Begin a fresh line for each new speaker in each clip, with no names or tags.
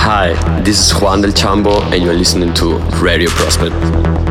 Hi, this is Juan del Chambo, and you're listening to Radio Prospect.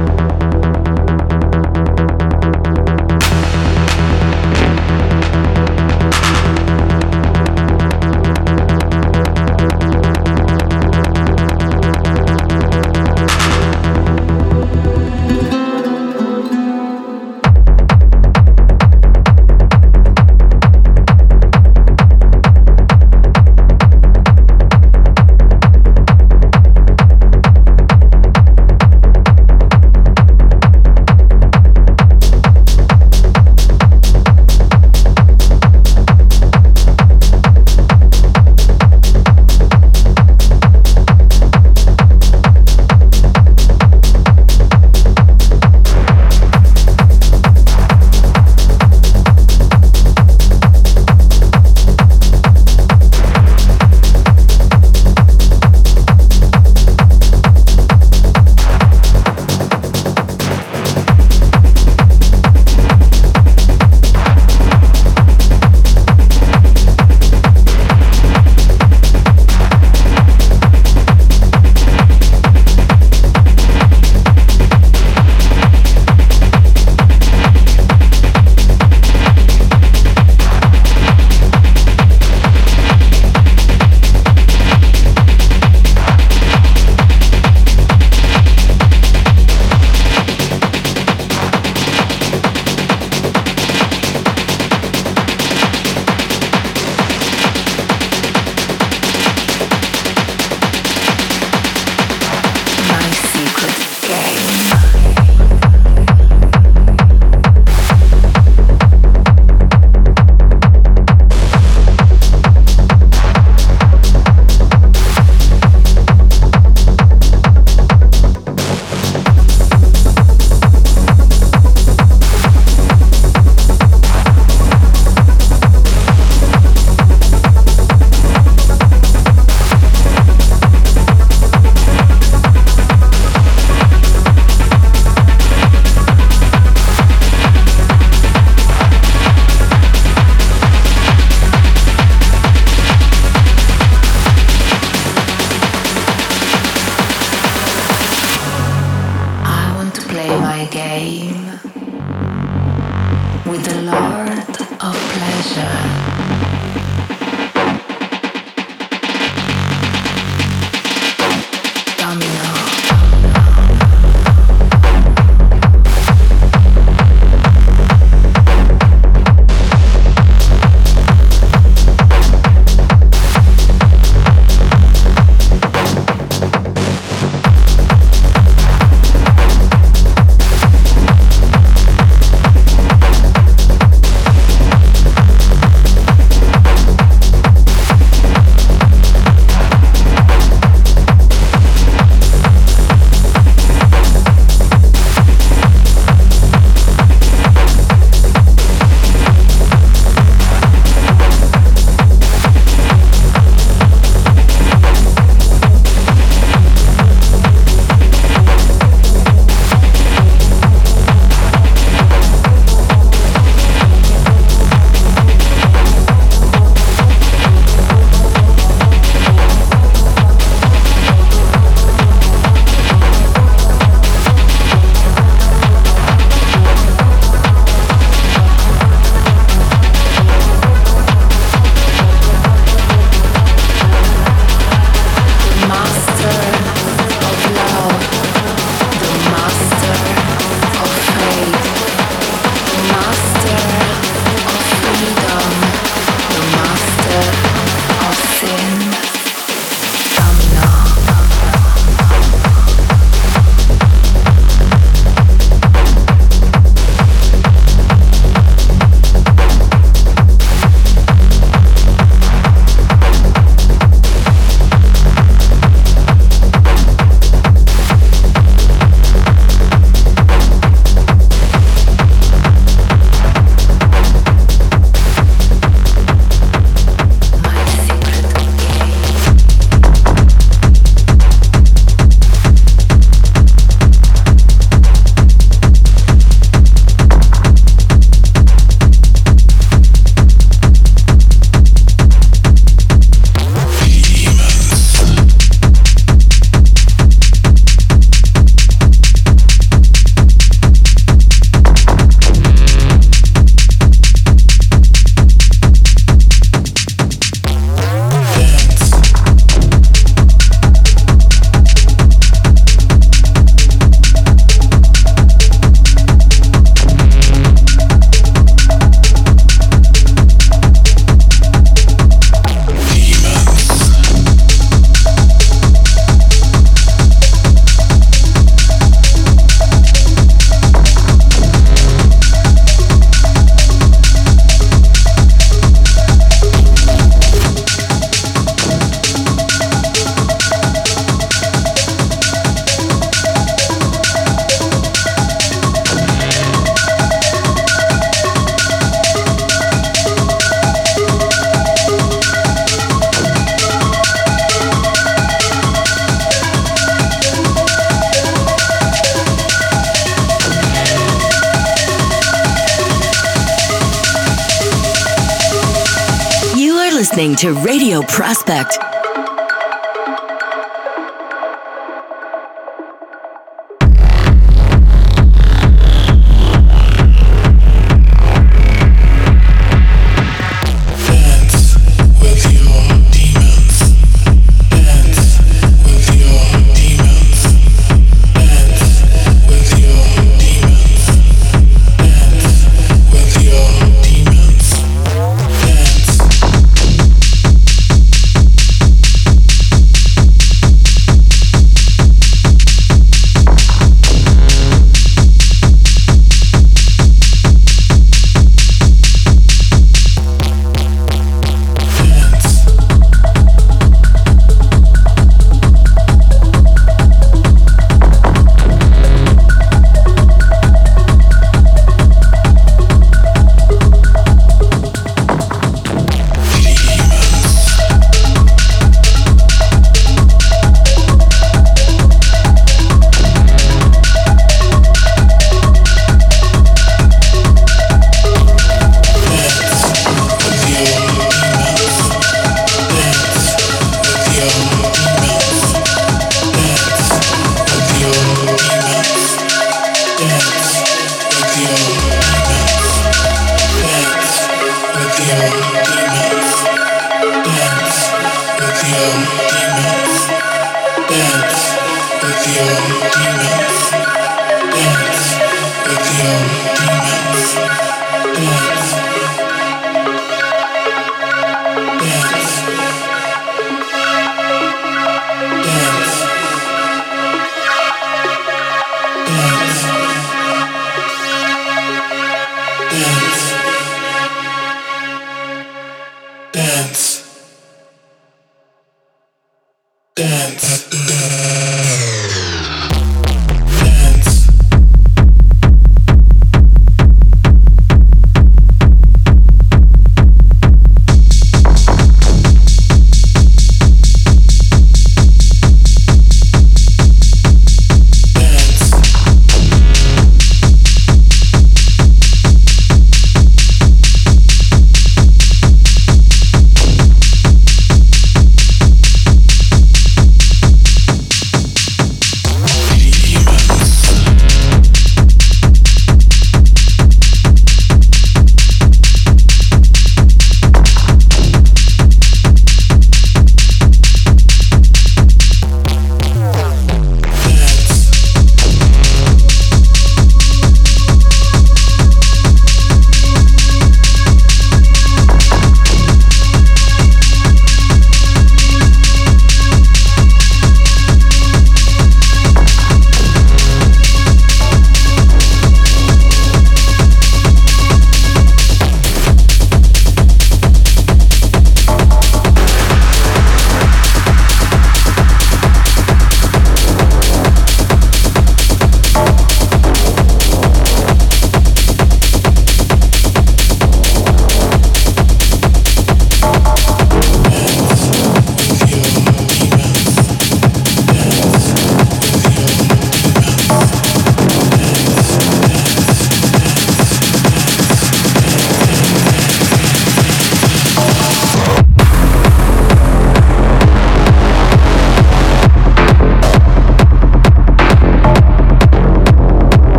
To Radio Prospect.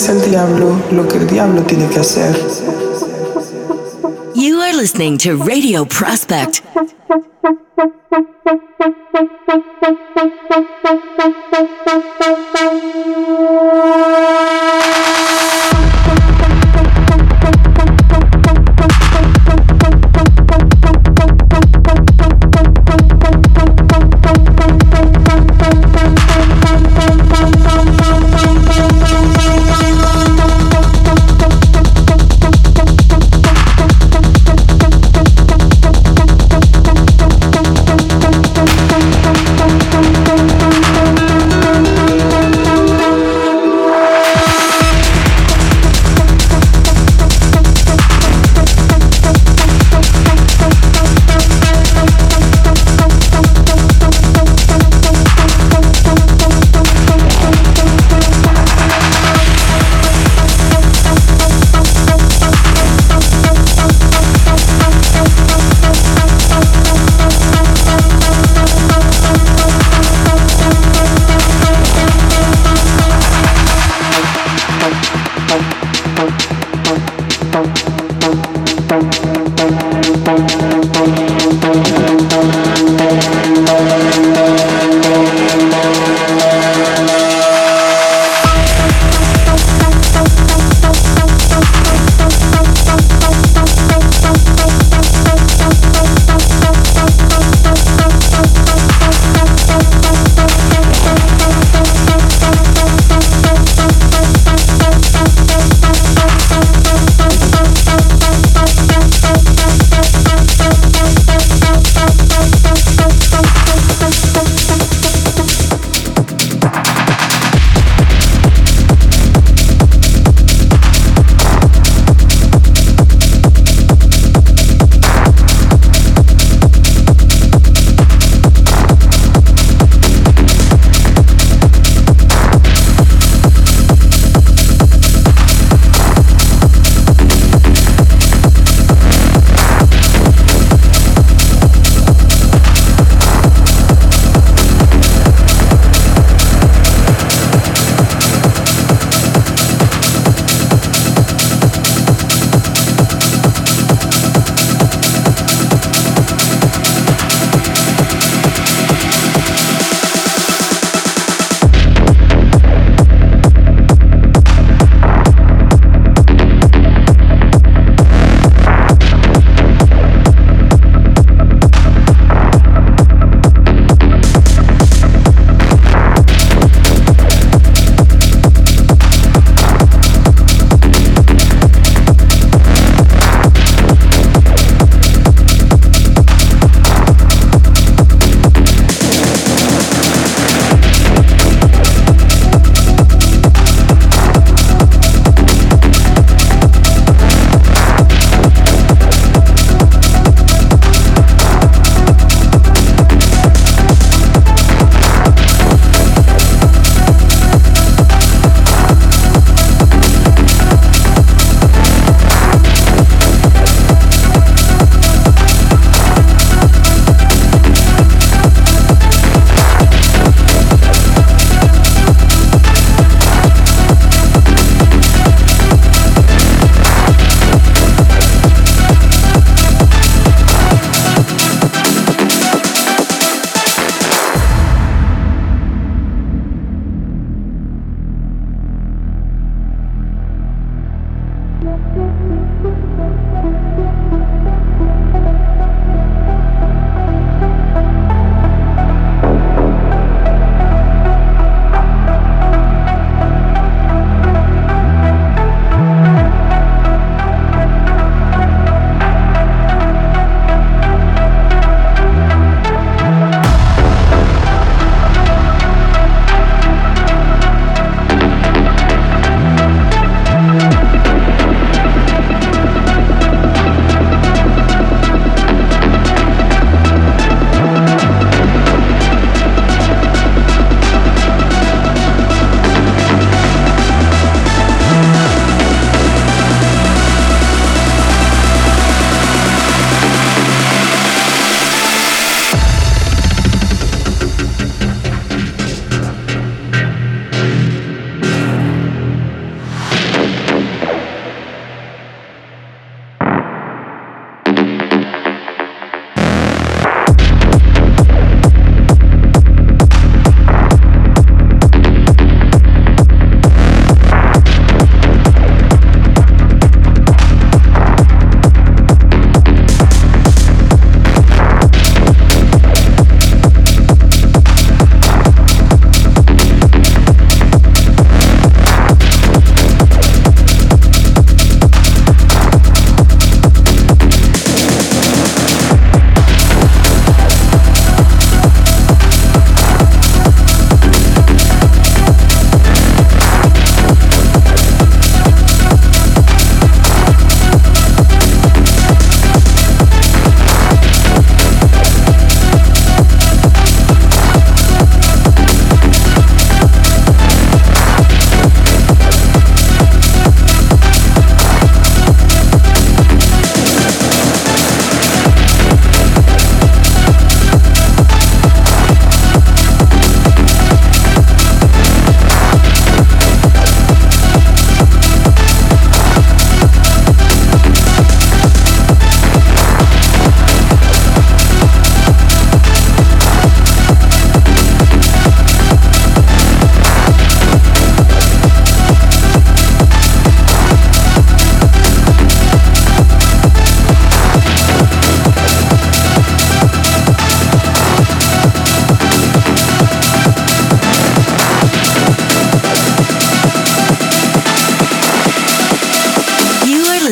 Dice al diablo lo que el diablo tiene que hacer.
You are listening to Radio Prospect.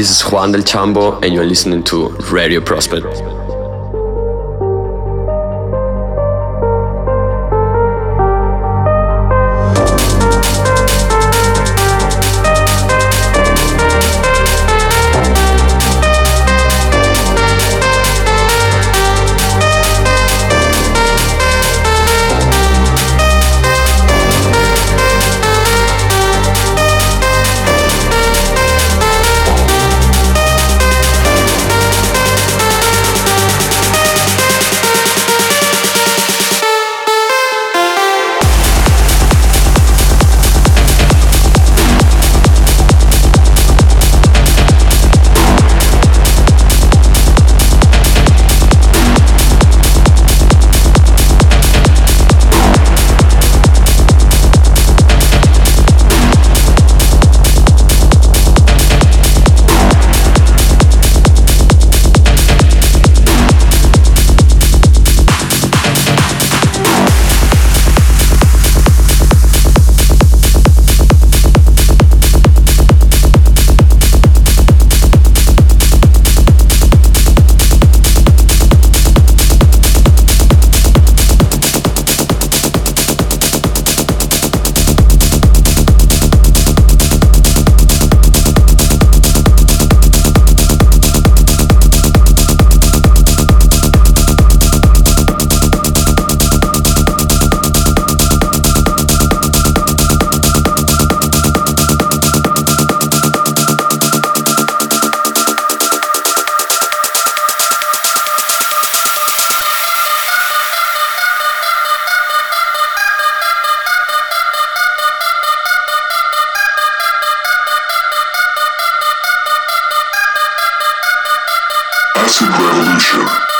This is Juan del Chambo, and you're listening to Radio Prospect.
Revolution.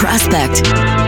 Prospect.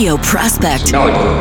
Radio Prospect.
Prospect.